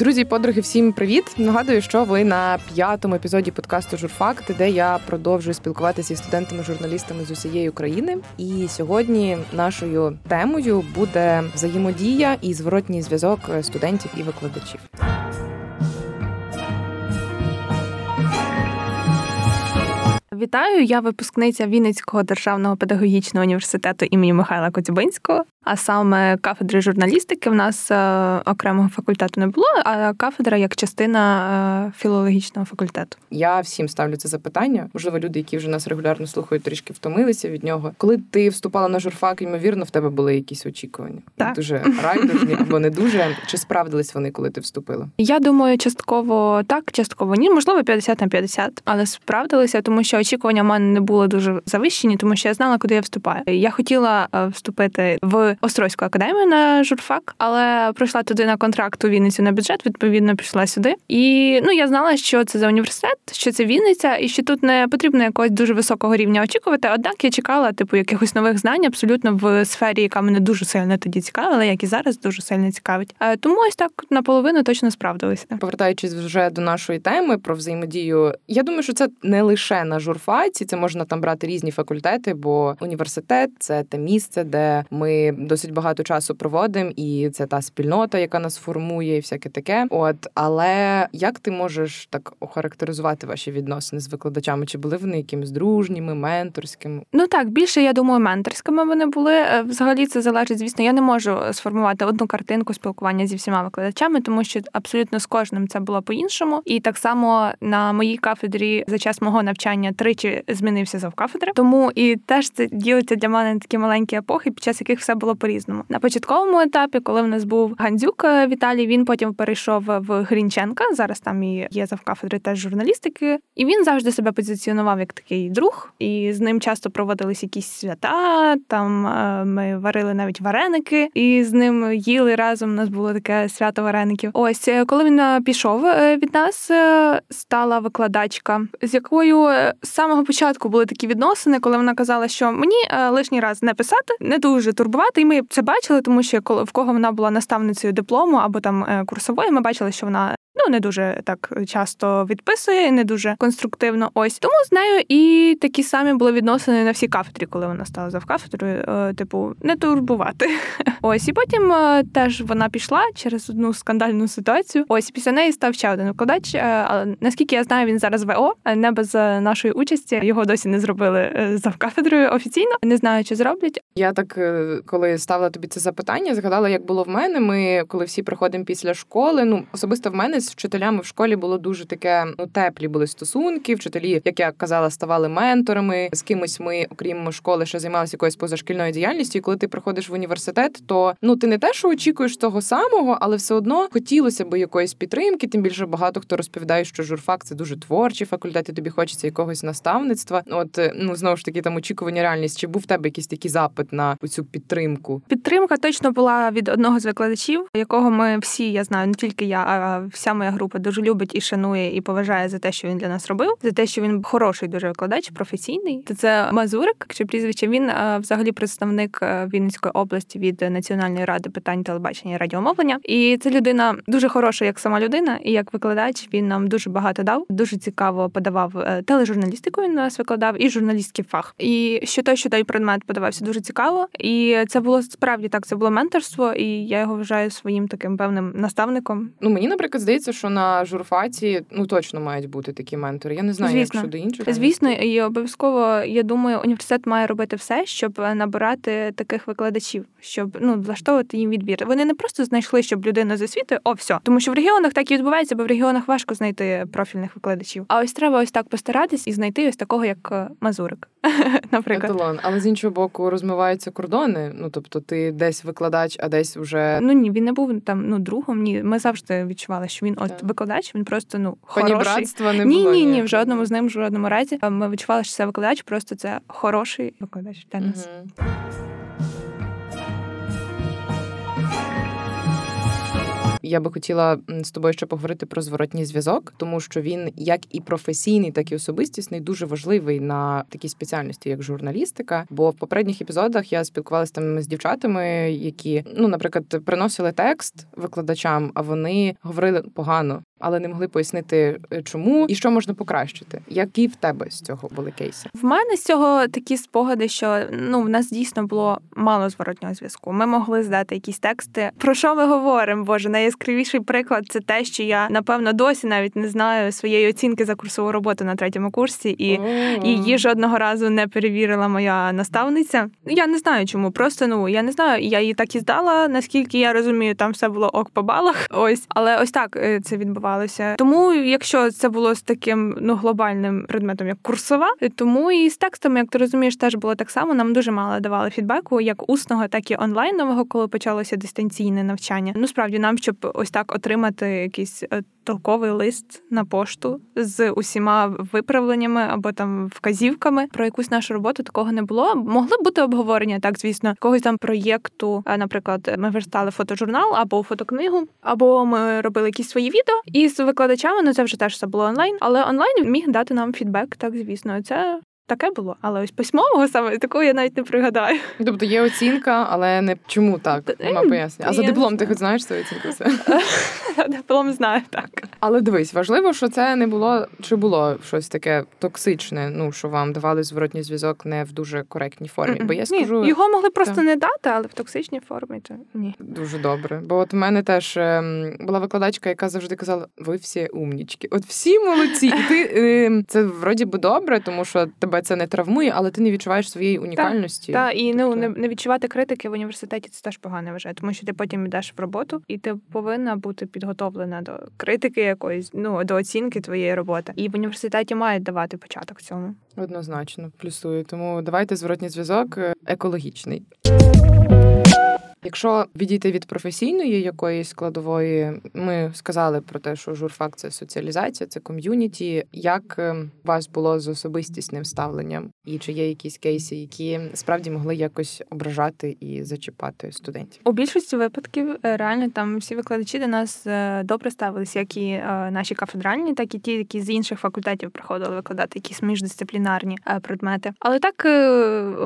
Друзі, подруги, всім привіт! Нагадую, що ви на п'ятому епізоді подкасту Журфакт, де я продовжую спілкуватися із студентами-журналістами з усієї України. І сьогодні нашою темою буде взаємодія і зворотній зв'язок студентів і викладачів. Вітаю, я випускниця Вінницького державного педагогічного університету імені Михайла Коцюбинського. А саме кафедри журналістики в нас е, окремого факультету не було, а кафедра як частина е, філологічного факультету. Я всім ставлю це запитання. Можливо, люди, які вже нас регулярно слухають, трішки втомилися від нього. Коли ти вступала на журфак, ймовірно, в тебе були якісь очікування. Так. Дуже райдужні або не дуже. Чи справдились вони, коли ти вступила? Я думаю, частково так, частково ні. Можливо, 50 на 50, але справдилися, тому що очікування в мене не були дуже завищені, тому що я знала, куди я вступаю. Я хотіла е, вступити в. Острозьку академію на журфак, але пройшла туди на контракт у Вінницю на бюджет. Відповідно, пішла сюди. І ну я знала, що це за університет, що це Вінниця, і що тут не потрібно якогось дуже високого рівня очікувати. Однак я чекала, типу, якихось нових знань абсолютно в сфері, яка мене дуже сильно тоді цікавила, як і зараз дуже сильно цікавить. Е, тому ось так наполовину точно справдилися. Повертаючись вже до нашої теми про взаємодію, я думаю, що це не лише на журфаці, це можна там брати різні факультети, бо університет це те місце, де ми досить багато часу проводимо, і це та спільнота, яка нас формує, і всяке таке. От але як ти можеш так охарактеризувати ваші відносини з викладачами? Чи були вони якимись дружніми, менторськими? Ну так більше я думаю, менторськими вони були. Е, взагалі це залежить, звісно. Я не можу сформувати одну картинку спілкування зі всіма викладачами, тому що абсолютно з кожним це було по-іншому. І так само на моїй кафедрі за час мого навчання тричі змінився завкафедри. Тому і теж це ділиться для мене такі маленькі епохи, під час яких все було по-різному. На початковому етапі, коли в нас був Гандзюк е, Віталій, він потім перейшов в Грінченка. Зараз там і є завкафедри теж журналістики, і він завжди себе позиціонував як такий друг, і з ним часто проводились якісь свята. Там е, ми варили навіть вареники, і з ним їли разом. У нас було таке свято вареників. Ось е, коли він пішов від нас, стала викладачка, з якою самого початку були такі відносини, коли вона казала, що мені лишній раз не писати, не дуже турбувати. І ми це бачили, тому що коли в кого вона була наставницею диплому або там е, курсової, ми бачили, що вона ну не дуже так часто відписує, не дуже конструктивно. Ось тому з нею і такі самі були відносини на всій кафедрі, коли вона стала завкафедрою, е, типу, не турбувати. Ось і потім е, теж вона пішла через одну скандальну ситуацію. Ось після неї став ще один викладач. Але наскільки я знаю, він зараз ВО, не без нашої участі. Його досі не зробили завкафедрою офіційно. Не знаю, чи зроблять. Я так коли ставила тобі це запитання, згадала, як було в мене. Ми, коли всі приходимо після школи, ну особисто в мене з вчителями в школі було дуже таке ну теплі були стосунки. Вчителі, як я казала, ставали менторами. З кимось ми, окрім школи, ще займалися якоюсь позашкільною діяльністю. І коли ти приходиш в університет, то ну ти не те, що очікуєш того самого, але все одно хотілося б якоїсь підтримки. Тим більше багато хто розповідає, що журфак це дуже творчий факультет, і тобі хочеться якогось наставництва. От ну знову ж таки там очікування реальність. Чи був в тебе якийсь такий запит на цю підтримку? Підтримка точно була від одного з викладачів, якого ми всі я знаю, не тільки я, а вся моя група дуже любить і шанує, і поважає за те, що він для нас робив, за те, що він хороший дуже викладач, професійний. Це Мазурик, чи прізвище він взагалі представник е, Вінницької області від Національної ради питань телебачення і радіомовлення. І це людина дуже хороша, як сама людина, і як викладач він нам дуже багато дав. Дуже цікаво подавав е, тележурналістику. Він нас викладав і журналістський фах. І що той, що той предмет подавався дуже цікаво. І це було справді так. Це було менторство, і я його вважаю своїм таким певним наставником. Ну мені, наприклад, здається, що на журфаці ну точно мають бути такі ментори. Я не знаю, Звісно. як щодо інших. Звісно, і обов'язково я думаю, університет має робити все, щоб набирати таких викладачів, щоб ну влаштовувати їм відбір. Вони не просто знайшли, щоб людина з освіти, о, все. Тому що в регіонах так і відбувається, бо в регіонах важко знайти профільних викладачів. А ось треба ось так постаратись і знайти ось такого, як е, Мазурик, наприклад. Еталон. Але з іншого боку, розмиваються кордони. Ну тобто, ти десь викладач, а десь вже ну ні, він не був там ну другом. Ні, ми завжди відчували, що він от викладач. Він просто ну хороший. не ні, було. Ні, ні, в жодному з ним, в жодному разі. Ми відчували, що це викладач, просто це хороший викладач для нас. Угу. Я би хотіла з тобою ще поговорити про зворотній зв'язок, тому що він як і професійний, так і особистісний, дуже важливий на такій спеціальності, як журналістика. Бо в попередніх епізодах я спілкувалася там з дівчатами, які ну, наприклад, приносили текст викладачам, а вони говорили погано але не могли пояснити, е, чому і що можна покращити. Які в тебе з цього були кейси? В мене з цього такі спогади, що ну в нас дійсно було мало зворотнього зв'язку. Ми могли здати якісь тексти. Про що ми говоримо? Боже, найяскравіший приклад це те, що я напевно досі навіть не знаю своєї оцінки за курсову роботу на третьому курсі, і її жодного разу не перевірила моя наставниця. Я не знаю, чому. Просто ну я не знаю. Я її так і здала. Наскільки я розумію, там все було ок по балах. Ось, але ось так е, це відбувалося відбувалося. Тому, якщо це було з таким ну глобальним предметом, як курсова, тому і з текстами, як ти розумієш, теж було так само. Нам дуже мало давали фідбеку, як усного, так і онлайнового, коли почалося дистанційне навчання. Ну справді нам, щоб ось так отримати якийсь е, толковий лист на пошту з усіма виправленнями або там вказівками про якусь нашу роботу. Такого не було. Могли бути обговорення, так звісно, когось там проєкту. Наприклад, ми верстали фотожурнал або фотокнигу, або ми робили якісь свої відео. І з викладачами ну це вже теж все було онлайн, але онлайн міг дати нам фідбек, так звісно. Це Таке було, але ось письмового саме такого я навіть не пригадаю. Тобто є оцінка, але не чому так? Нема пояснення. А за диплом ти хоч знаєш свою оцінку? Все? Диплом знаю так. Але дивись, важливо, що це не було чи було щось таке токсичне. Ну що вам давали зворотній зв'язок не в дуже коректній формі. Mm-mm. Бо я скажу ні, його могли просто так. не дати, але в токсичній формі то ні. Дуже добре. Бо от в мене теж ем, була викладачка, яка завжди казала: ви всі умнічки. От всі молодці, і ти ем, це вроді би добре, тому що тебе це не травмує, але ти не відчуваєш своєї унікальності. Так, та, і ну тобто не, не відчувати критики в університеті це теж погано вважаю, тому що ти потім йдеш в роботу, і ти повинна бути підготовлена до критики якоїсь, ну до оцінки твоєї роботи. І в університеті мають давати початок цьому. Однозначно, плюсую. Тому давайте зворотній зв'язок е, екологічний. Якщо відійти від професійної якоїсь складової, ми сказали про те, що журфак це соціалізація, це ком'юніті. Як ем, у вас було з особистісним ставленням, і чи є якісь кейси, які справді могли якось ображати і зачіпати студентів? У більшості випадків е, реально там всі викладачі до нас е, добре ставилися, як і е, наші кафедральні, так і ті, які з інших факультетів приходили викладати якісь міждисциплінарні предмети. Але так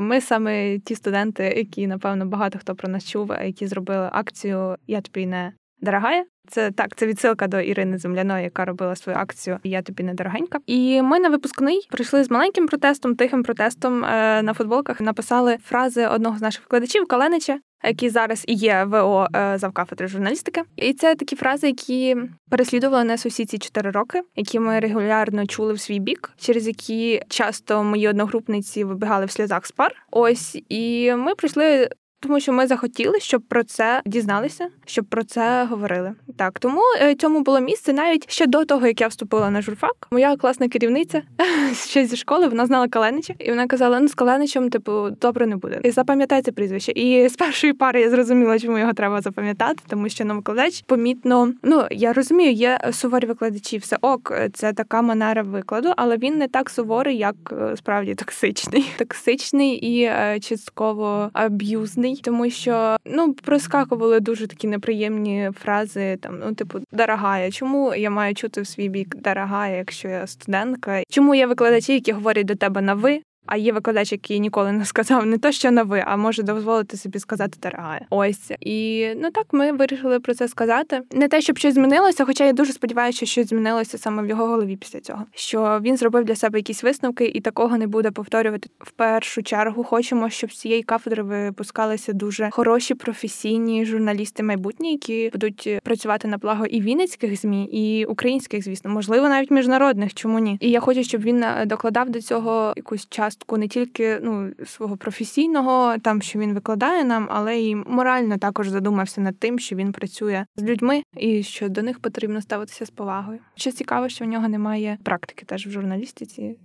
ми саме ті студенти, які напевно багато хто про нас чув які зробили акцію Я тобі не дорогая. Це так, це відсилка до Ірини Земляної, яка робила свою акцію Я тобі не дорогенька. І ми на випускний прийшли з маленьким протестом, тихим протестом е, на футболках. Написали фрази одного з наших викладачів Каленича, який зараз і є ВО е, завкафедри журналістики. І це такі фрази, які переслідували нас усі ці чотири роки, які ми регулярно чули в свій бік, через які часто мої одногрупниці вибігали в сльозах з пар. Ось і ми прийшли тому що ми захотіли, щоб про це дізналися, щоб про це говорили. Так тому е, цьому було місце навіть ще до того, як я вступила на журфак. Моя класна керівниця ще зі школи вона знала Каленича, і вона казала: ну з Каленичем, типу, добре не буде. І запам'ятай це прізвище. І з першої пари я зрозуміла, чому його треба запам'ятати, тому що нам викладач помітно. Ну я розумію, є суворі викладачі, все ок, це така манера викладу, але він не так суворий, як е, справді токсичний, токсичний і е, частково аб'юзний тому що ну проскакували дуже такі неприємні фрази, там ну типу дорогая. Чому я маю чути в свій бік дорогая, якщо я студентка? Чому є викладачі, які говорять до тебе на ви? А є викладач, який ніколи не сказав не то, що на а може дозволити собі сказати дорогая. Ось і ну так ми вирішили про це сказати. Не те, щоб щось змінилося, хоча я дуже сподіваюся, що щось змінилося саме в його голові після цього. Що він зробив для себе якісь висновки, і такого не буде повторювати. В першу чергу хочемо, щоб з цієї кафедри випускалися дуже хороші професійні журналісти майбутні, які будуть працювати на благо і вінницьких змі, і українських, звісно, можливо, навіть міжнародних. Чому ні? І я хочу, щоб він е, докладав до цього якусь час частку не тільки ну свого професійного, там що він викладає нам, але й морально також задумався над тим, що він працює з людьми і що до них потрібно ставитися з повагою. Що цікаво, що в нього немає практики теж в журналістиці.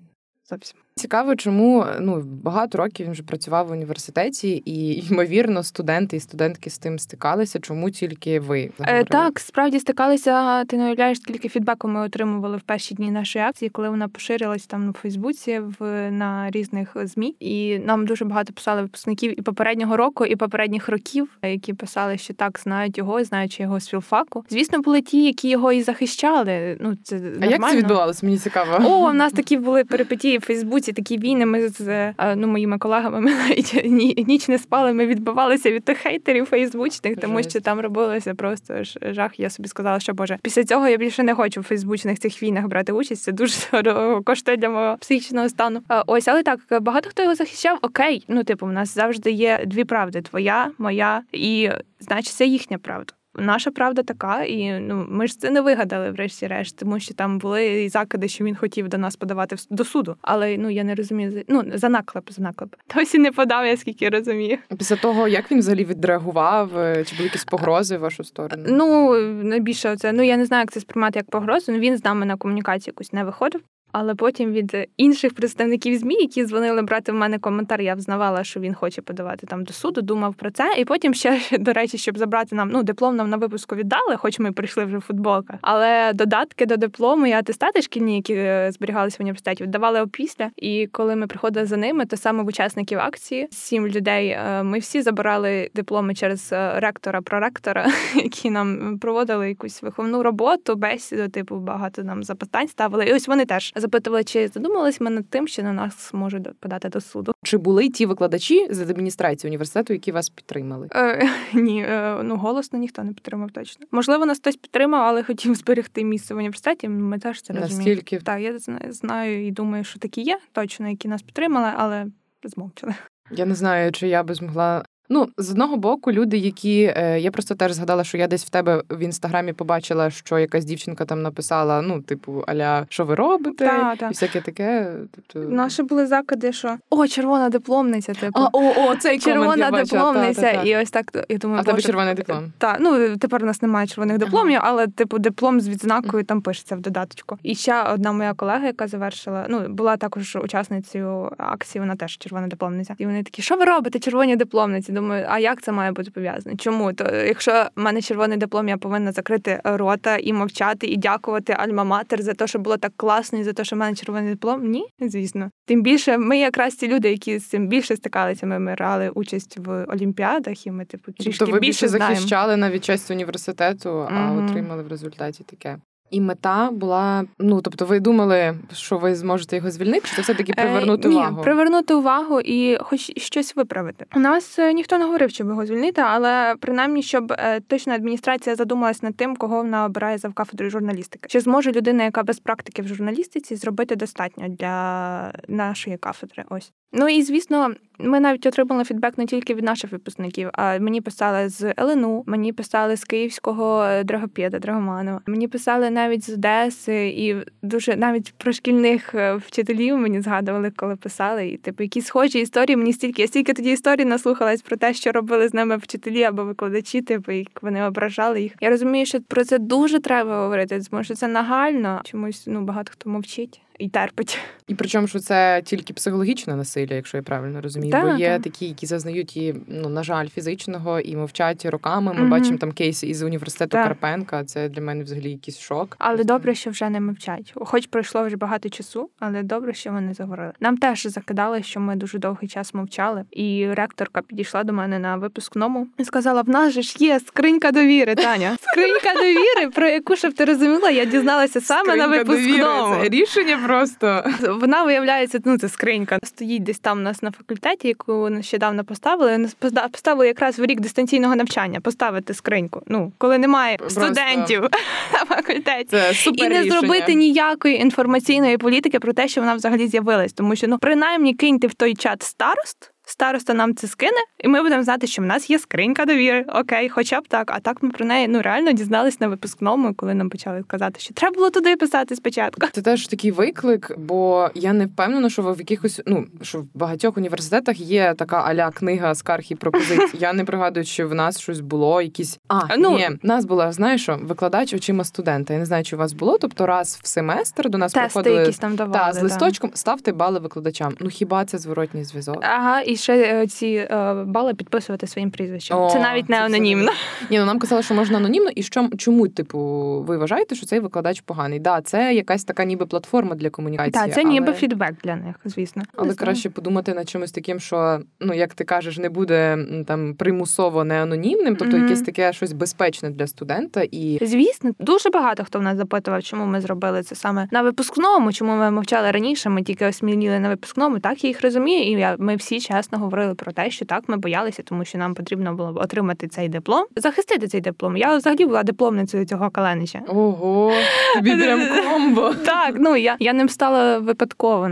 Зовсім Цікаво, чому ну багато років він вже працював в університеті, і ймовірно, студенти і студентки з тим стикалися. Чому тільки ви е, так справді стикалися? Ти не уявляєш, скільки фідбеку ми отримували в перші дні нашої акції, коли вона поширилась там у Фейсбуці в на різних змі, і нам дуже багато писали випускників і попереднього року, і попередніх років, які писали, що так знають його, знаючи його з філфаку. Звісно, були ті, які його і захищали. Ну це нормально. А як це відбувалося? Мені цікаво. О, в нас такі були перипетії в Фейсбуці, такі війни. Ми з е, ну моїми колегами ми навіть ніч не спали. Ми відбивалися від тих хейтерів фейсбучних, тому що там робилося просто жах. Я собі сказала, що боже, після цього я більше не хочу в фейсбучних цих війнах брати участь. Це дуже дорого коштує для мого психічного стану. Ось, але так багато хто його захищав. Окей, ну типу, в нас завжди є дві правди: твоя, моя, і значить, це їхня правда. Наша правда така, і ну ми ж це не вигадали, врешті-решт, тому що там були і закиди, що він хотів до нас подавати до суду. Але ну я не розумію ну за наклеп, за наклеп. Досі не подав, я скільки розумію. Після того, як він взагалі відреагував, е, чи були якісь погрози в вашу сторону? Ну найбільше це ну я не знаю, як це сприймати як погрозу. Ну, Він з нами на комунікацію якусь не виходив. Але потім від інших представників змі, які дзвонили брати в мене коментар, я взнавала, що він хоче подавати там до суду, думав про це. І потім ще до речі, щоб забрати нам ну диплом нам на випуску віддали, хоч ми прийшли вже в футболках. Але додатки до диплому і атестати шкільні, які е, зберігалися в університеті, віддавали опісля. І коли ми приходили за ними, то саме в учасників акції сім людей. Е, ми всі забирали дипломи через е, ректора, проректора, які нам проводили якусь виховну роботу, бесіду, типу багато нам запитань ставили. І ось вони теж запитували, чи задумались ми над тим, що на нас можуть подати до суду. Чи були ті викладачі з адміністрації університету, які вас підтримали? Е, Ні, е, ну голосно ніхто не підтримав точно. Можливо, нас хтось підтримав, але хотів зберегти місце в університеті. Ми теж це розуміємо. Настільки? Так, я знаю і думаю, що такі є точно, які нас підтримали, але змовчали. Я не знаю, чи я би змогла Ну, з одного боку, люди, які е, я просто теж згадала, що я десь в тебе в інстаграмі побачила, що якась дівчинка там написала: ну, типу, аля, що ви робите? Та, та. І всяке таке. Тобто... Наші були закиди, що о, червона дипломниця, типу. А, о, о, цей червона я дипломниця, та, та, і ось так я думаю, а тебе червоний диплом. Так, ну тепер у нас немає червоних дипломів, але типу диплом з відзнакою там пишеться в додаточку. І ще одна моя колега, яка завершила, ну була також учасницею акції, вона теж червона дипломниця. І вони такі, що ви робите, червоні дипломниці? Думаю, а як це? має бути пов'язане. Чому? То якщо в мене червоний диплом, я повинна закрити рота і мовчати, і дякувати Альма-Матер за те, що було так класно, і за те, що в мене червоний диплом? Ні, звісно. Тим більше ми якраз ті люди, які з цим більше стикалися. Ми, ми брали участь в олімпіадах, і ми типу тобто трішки тобто ви більше захищали навіть часть університету, а mm отримали в результаті таке. І мета була, ну тобто, ви думали, що ви зможете його звільнити, чи це все таки привернути е, ні, увагу? привернути увагу і хоч щось виправити. У нас е, ніхто не говорив, щоб його звільнити, але принаймні, щоб е, точна адміністрація задумалась над тим, кого вона обирає за кафедрою журналістики. Чи зможе людина, яка без практики в журналістиці, зробити достатньо для нашої кафедри? Ось Ну і звісно, ми навіть отримали фідбек не тільки від наших випускників, а мені писали з ЛНУ, мені писали з Київського е, Драгоману. Мені писали навіть з Одеси, і дуже навіть про шкільних е, вчителів мені згадували, коли писали. І типу, які схожі історії мені стільки. Я стільки тоді історій наслухалась про те, що робили з ними вчителі або викладачі, типу, як вони ображали їх. Я розумію, що про це дуже треба говорити, тому що це нагально. Чомусь ну багато хто мовчить і терпить. І причому що це тільки психологічне насилля, якщо я правильно розумію. Да, Бо є да. такі, які зазнають і ну на жаль, фізичного і мовчать роками. Ми mm бачимо там кейси із університету да. Карпенка. Це для мене взагалі якийсь шок. Але добре, що вже не мовчать. Хоч пройшло вже багато часу, але добре, що вони заговорили. Нам теж закидали, що ми дуже довгий час мовчали. І ректорка підійшла до мене на випускному і сказала: в нас же ж є скринька довіри, Таня. Скринька довіри, про яку щоб ти розуміла, я дізналася саме скринька на випускному. Довіри. Це рішення просто вона виявляється, ну це скринька. Стоїть десь там у нас на факультеті, яку нещодавно поставили. поставили якраз в рік дистанційного навчання поставити скриньку. Ну коли немає Просто... студентів на факультеті Це супер і не рішення. зробити ніякої інформаційної політики про те, що вона взагалі з'явилась, тому що ну принаймні киньте в той чат старост староста нам це скине, і ми будемо знати, що в нас є скринька довіри. Окей, хоча б так. А так ми про неї ну реально дізнались на випускному, коли нам почали казати, що треба було туди писати спочатку. Це теж такий виклик, бо я не впевнена, що в якихось ну що в багатьох університетах є така аля книга скарг і пропозицій. Я не пригадую, що в нас щось було, якісь а ну ні, в нас була знаєш, що викладач очима студента. Я не знаю, чи у вас було. Тобто, раз в семестр до нас Тести приходили якісь там давали, та, з листочком, ставте бали викладачам. Ну хіба це зворотній зв'язок? Ага, і ще е, ці е, бали підписувати своїм прізвищем. О, це навіть не це анонімно. Ні, ну нам казали, що можна анонімно, і що чому, типу, ви вважаєте, що цей викладач поганий? Да, це якась така ніби платформа для комунікації. Так, це але... ніби фідбек для них, звісно. Але краще подумати над чимось таким, що ну як ти кажеш, не буде там примусово не анонімним, тобто mm-hmm. якесь таке щось безпечне для студента. І звісно, дуже багато хто в нас запитував, чому ми зробили це саме на випускному, чому ми мовчали раніше. Ми тільки осміліли на випускному. Так я їх розумію, і я ми всі чесно говорили про те, що так ми боялися, тому що нам потрібно було отримати цей диплом, захистити цей диплом. Я взагалі була дипломницею цього каленича. Ого, тобі прям комбо. Так, ну я я ним стала випадково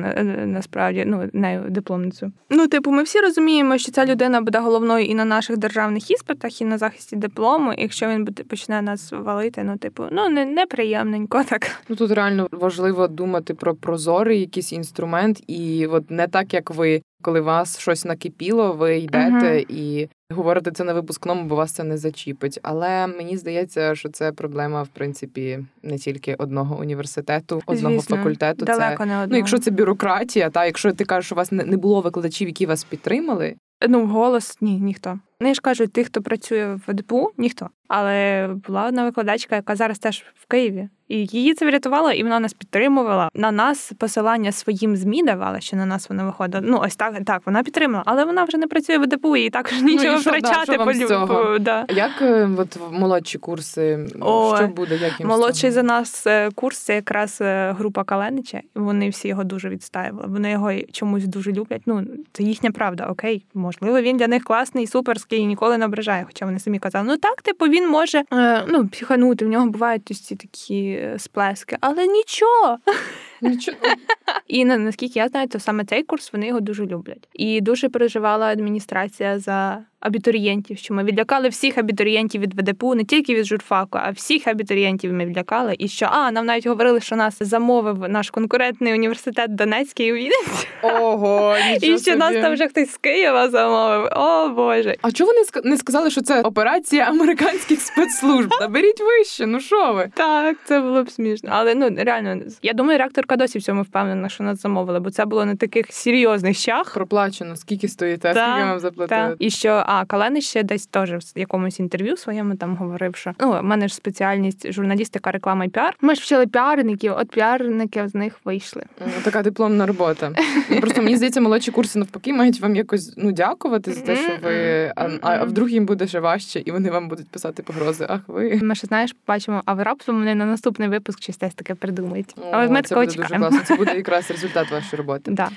насправді ну нею дипломницею. Ну, типу, ми всі розуміємо, що ця людина буде головною і на наших державних іспитах, і на захисті диплому. І якщо він буде почне нас валити, ну типу, ну не неприємненько так. Ну тут реально важливо думати про прозорий якийсь інструмент, і от не так як ви коли вас щось накипіло, ви йдете uh-huh. і говорите це на випускному, бо вас це не зачіпить. Але мені здається, що це проблема, в принципі, не тільки одного університету, одного Звісно, факультету. Далеко це не одного. ну, якщо це бюрократія, та якщо ти кажеш, що у вас не було викладачів, які вас підтримали. Ну, голос ні, ніхто. Ну, я ж кажу, тих, хто працює в ДПУ, ніхто. Але була одна викладачка, яка зараз теж в Києві. І її це врятувало, і вона нас підтримувала. На нас посилання своїм змі давала, що на нас вона виходила. Ну, ось так, так, вона підтримала, але вона вже не працює в ДПУ, і також нічого ну, і що, втрачати да, по. Да. Як е, от молодші курси? О, що буде? Як їм молодший за нас е, курс це якраз е, група Каленича. Вони всі його дуже відстаювали. Вони його чомусь дуже люблять. Ну, це їхня правда, окей. Можливо, він для них класний, суперський і ніколи не ображає. Хоча вони самі казали, ну так, типу, він може ну, психанути, В нього бувають ось ці такі сплески, але нічого. Нічого. І наскільки я знаю, то саме цей курс вони його дуже люблять. І дуже переживала адміністрація за абітурієнтів, що ми відлякали всіх абітурієнтів від ВДПУ, не тільки від журфаку, а всіх абітурієнтів ми відлякали. І що а нам навіть говорили, що нас замовив наш конкурентний університет Донецький у Вінниці. Ого, і що собі. нас там вже хтось з Києва замовив. О Боже. А чого вони не сказали, що це операція американських спецслужб? Наберіть вище, ну що ви? Так, це було б смішно. Але ну реально, я думаю, ректорка досі в цьому впевнена, що нас замовили, бо це було на таких серйозних щах. Проплачено, скільки стоїте, скільки вам заплатили? І що а Калени ще десь теж в якомусь інтерв'ю своєму там говорив, що ну, в мене ж спеціальність журналістика, реклама і піар. Ми ж вчили піарників, от піарники з них вийшли. Така дипломна робота. Ну, просто мені здається, молодші курси навпаки мають вам якось ну дякувати за те, що ви а, а вдруг їм буде ще важче, і вони вам будуть писати погрози. Ах, ви ми ще знаєш, бачимо, а ви раптом вони на наступний випуск щось таке придумають. О, Але ми такого чекаємо. дуже класно. Це буде якраз результат вашої роботи. Да.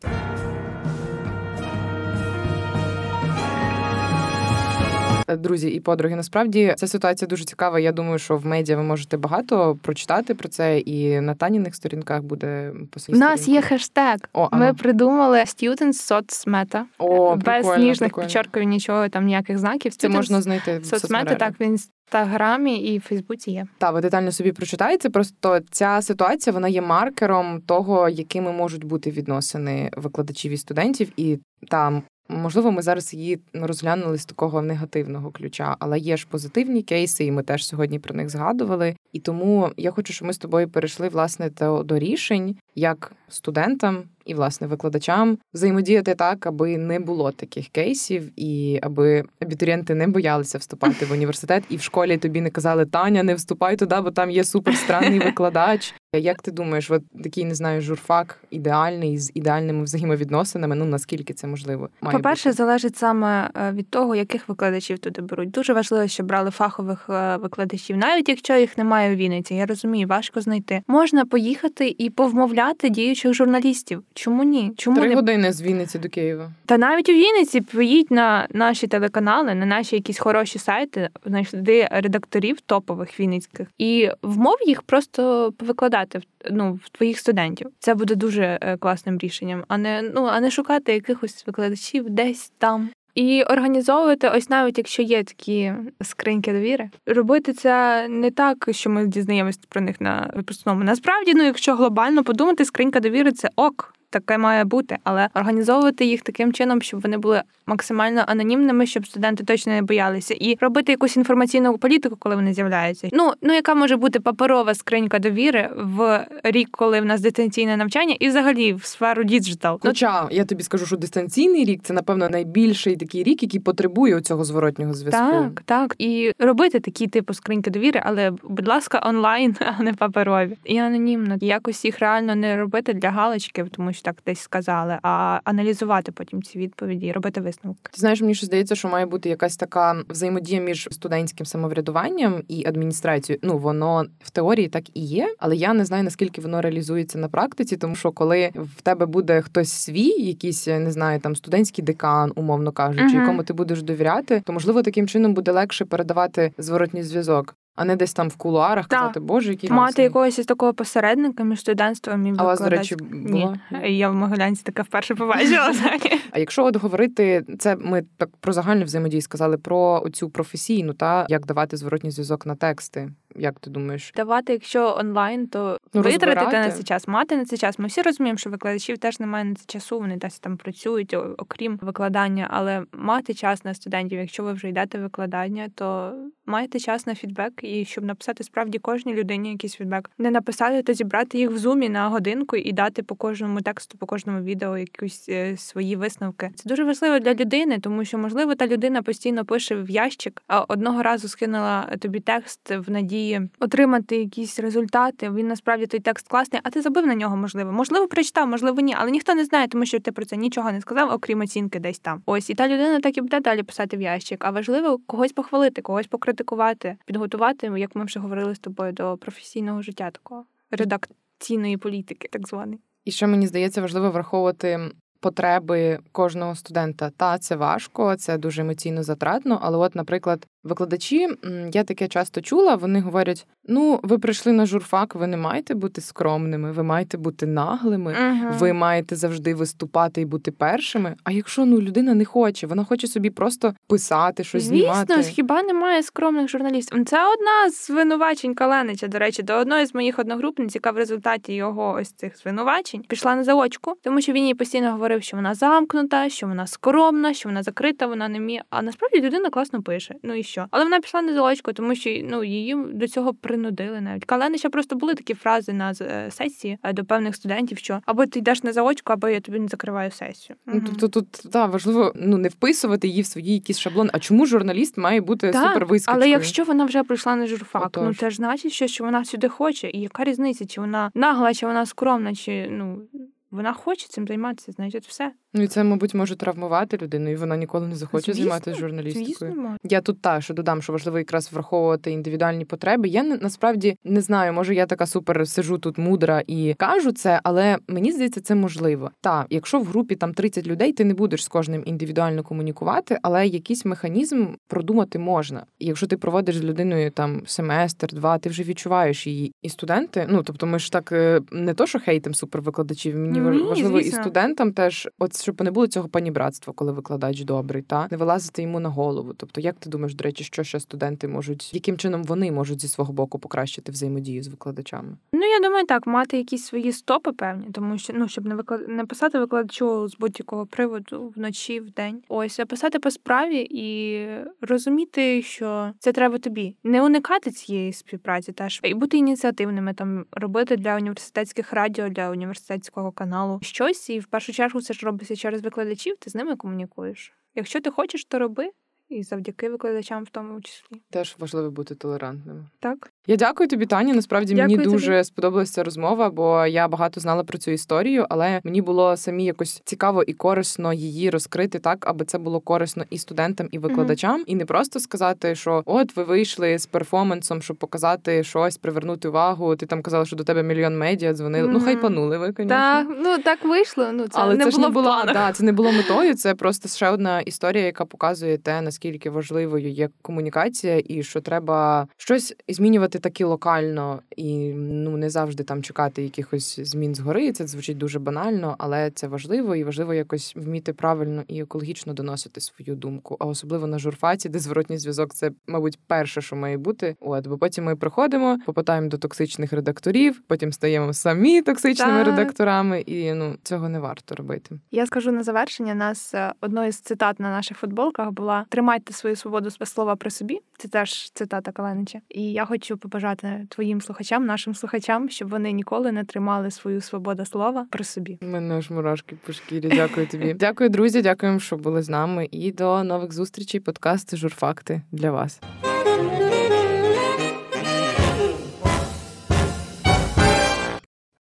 Друзі і подруги, насправді ця ситуація дуже цікава. Я думаю, що в медіа ви можете багато прочитати про це, і на таніних сторінках буде У нас є хештег. О, Ми ано. придумали Students соцмета. О, без ніжних підчерків, нічого там ніяких знаків. Це можна знайти в соцмети. Так в інстаграмі і Фейсбуці є. Та ви детально собі прочитаєте. Просто ця ситуація вона є маркером того, якими можуть бути відносини викладачів і студентів, і там Можливо, ми зараз її розглянули з такого негативного ключа, але є ж позитивні кейси, і ми теж сьогодні про них згадували. І тому я хочу, щоб ми з тобою перейшли власне до рішень, як студентам і власне викладачам взаємодіяти так, аби не було таких кейсів, і аби абітурієнти не боялися вступати в університет, і в школі тобі не казали Таня, не вступай туди, бо там є суперстранний викладач. Як ти думаєш, от такий не знаю, журфак ідеальний з ідеальними взаємовідносинами? Ну наскільки це можливо? Має По-перше, бути? залежить саме е, від того, яких викладачів туди беруть. Дуже важливо, щоб брали фахових е, викладачів, навіть якщо їх немає у Вінниці. Я розумію, важко знайти. Можна поїхати і повмовляти діючих журналістів Чому ні? Чому Три не години з Вінниці до Києва. Та навіть у Вінниці поїдь на наші телеканали, на наші якісь хороші сайти, знайди редакторів топових вінницьких і вмов їх просто повикладати в ну в твоїх студентів. Це буде дуже е, класним рішенням, а не ну а не шукати якихось викладачів десь там. І організовувати, ось навіть якщо є такі скриньки довіри, робити це не так, що ми дізнаємось про них на випускному. Насправді, ну якщо глобально подумати, скринька довіри це ок таке має бути, але організовувати їх таким чином, щоб вони були максимально анонімними, щоб студенти точно не боялися, і робити якусь інформаційну політику, коли вони з'являються. Ну ну яка може бути паперова скринька довіри в рік, коли в нас дистанційне навчання, і взагалі в сферу digital. Хоча я тобі скажу, що дистанційний рік це напевно найбільший такий рік, який потребує цього зворотнього зв'язку. Так, так і робити такі типу скриньки довіри, але будь ласка, онлайн, а не паперові і анонімно. Якось їх реально не робити для галочки, тому що що так десь сказали, а аналізувати потім ці відповіді і робити висновки. Ти знаєш, мені що здається, що має бути якась така взаємодія між студентським самоврядуванням і адміністрацією. Ну воно в теорії так і є, але я не знаю наскільки воно реалізується на практиці, тому що коли в тебе буде хтось свій, якийсь не знаю, там студентський декан, умовно кажучи, uh-huh. якому ти будеш довіряти, то можливо таким чином буде легше передавати зворотній зв'язок а не десь там в кулуарах так. казати, боже, який мати класний. якогось із такого посередника між студентством і А у вас, до речі, було? Ні. Я в Могилянці таке вперше побачила. А якщо от говорити, це ми так про загальну взаємодію сказали про цю професійну, та як давати зворотній зв'язок на тексти. Як ти думаєш? Давати, якщо онлайн, то ну, витратити на цей час, мати на цей час. Ми всі розуміємо, що викладачів теж немає на це часу, вони десь там працюють, окрім викладання, але мати час на студентів, якщо ви вже йдете викладання, то маєте час на фідбек і щоб написати справді кожній людині якийсь фідбек. Не написати, то зібрати їх в зумі на годинку і дати по кожному тексту, по кожному відео якісь е, свої висновки. Це дуже важливо для людини, тому що можливо та людина постійно пише в ящик, а одного разу скинула тобі текст в надії отримати якісь результати. Він насправді той текст класний, а ти забив на нього, можливо. Можливо, прочитав, можливо, ні, але ніхто не знає, тому що ти про це нічого не сказав, окрім оцінки десь там. Ось і та людина так і буде далі писати в ящик. А важливо когось похвалити, когось покритикувати, підготувати, як ми вже говорили з тобою, до професійного життя такого редакційної політики, так званий. І ще мені здається важливо враховувати потреби кожного студента. Та це важко, це дуже емоційно затратно. Але, от, наприклад, викладачі, я таке часто чула, вони говорять: ну, ви прийшли на журфак, ви не маєте бути скромними, ви маєте бути наглими, uh-huh. ви маєте завжди виступати і бути першими. А якщо ну людина не хоче, вона хоче собі просто писати, щось Звісно, знімати. Звісно, хіба немає скромних журналістів? Це одна з звинувачень Каленича, до речі, до одної з моїх одногрупниць, яка в результаті його ось цих звинувачень пішла на заочку, тому що він їй постійно говорив що вона замкнута, що вона скромна, що вона закрита, вона не вміє. А насправді людина класно пише. Ну і що? Але вона пішла на заочку, тому що ну її до цього принудили навіть. Калени ще просто були такі фрази на е, сесії е, до певних студентів, що або ти йдеш на заочку, або я тобі не закриваю сесію. Ну, Тобто тут да, важливо ну не вписувати її в свої якісь шаблони. А чому журналіст має бути так, супервискочкою? Але якщо вона вже прийшла на журфак, Отож. ну це ж значить, що, що вона сюди хоче, і яка різниця, чи вона нагла, чи вона скромна, чи ну вона хоче цим займатися, значить, все. Ну і це, мабуть, може травмувати людину, і вона ніколи не захоче звісно, займатися журналістикою. Звісно. Я тут та що додам, що важливо якраз враховувати індивідуальні потреби. Я насправді не знаю, може я така супер сижу тут мудра і кажу це, але мені здається, це можливо. Та якщо в групі там 30 людей, ти не будеш з кожним індивідуально комунікувати, але якийсь механізм продумати можна. Якщо ти проводиш з людиною там семестр, два, ти вже відчуваєш її. І студенти, ну тобто, ми ж так е, не то, що хейтим супервикладачів, мені Ні, важливо звісно. і студентам теж, от щоб не було цього панібратства, коли викладач добрий, та не вилазити йому на голову. Тобто, як ти думаєш, до речі, що ще студенти можуть, яким чином вони можуть зі свого боку покращити взаємодію з викладачами? Ну я думаю, так мати якісь свої стопи певні, тому що ну щоб не виклад... не писати викладачу з будь-якого приводу вночі, в день. Ось а писати по справі і розуміти, що це треба тобі, не уникати цієї співпраці, теж і бути ініціативними, там робити для університетських радіо, для університетського каналу щось, і в першу чергу це ж робиться через викладачів, ти з ними комунікуєш. Якщо ти хочеш, то роби. І завдяки викладачам в тому числі теж важливо бути толерантним. Так Я дякую тобі, Таня. Насправді дякую мені дуже тобі. сподобалася розмова, бо я багато знала про цю історію, але мені було самі якось цікаво і корисно її розкрити так, аби це було корисно і студентам, і викладачам, mm-hmm. і не просто сказати, що от ви вийшли з перформансом, щоб показати щось, привернути увагу. Ти там казала, що до тебе мільйон медіа дзвонили. Mm-hmm. Ну хай панули ви, звісно. Так, ну так вийшло. Ну це але не це було ж не була да, це не було метою. Це просто ще одна історія, яка показує те, наскільки важливою є комунікація, і що треба щось змінювати такі локально і ну не завжди там чекати якихось змін згори. Це звучить дуже банально, але це важливо і важливо якось вміти правильно і екологічно доносити свою думку. А особливо на журфаці, де зворотній зв'язок, це мабуть перше, що має бути. От бо потім ми приходимо, попадаємо до токсичних редакторів, потім стаємо самі токсичними так. редакторами, і ну цього не варто робити. Я скажу на завершення. Нас е, одною з цитат на наших футболках була тримайте свою свободу слова при собі. Це теж цитата Каленича. І я хочу побажати твоїм слухачам, нашим слухачам, щоб вони ніколи не тримали свою свободу слова при собі. У Мене ж мурашки по шкірі. Дякую тобі. Дякую, друзі. Дякуємо, що були з нами. І до нових зустрічей. Подкасти журфакти для вас.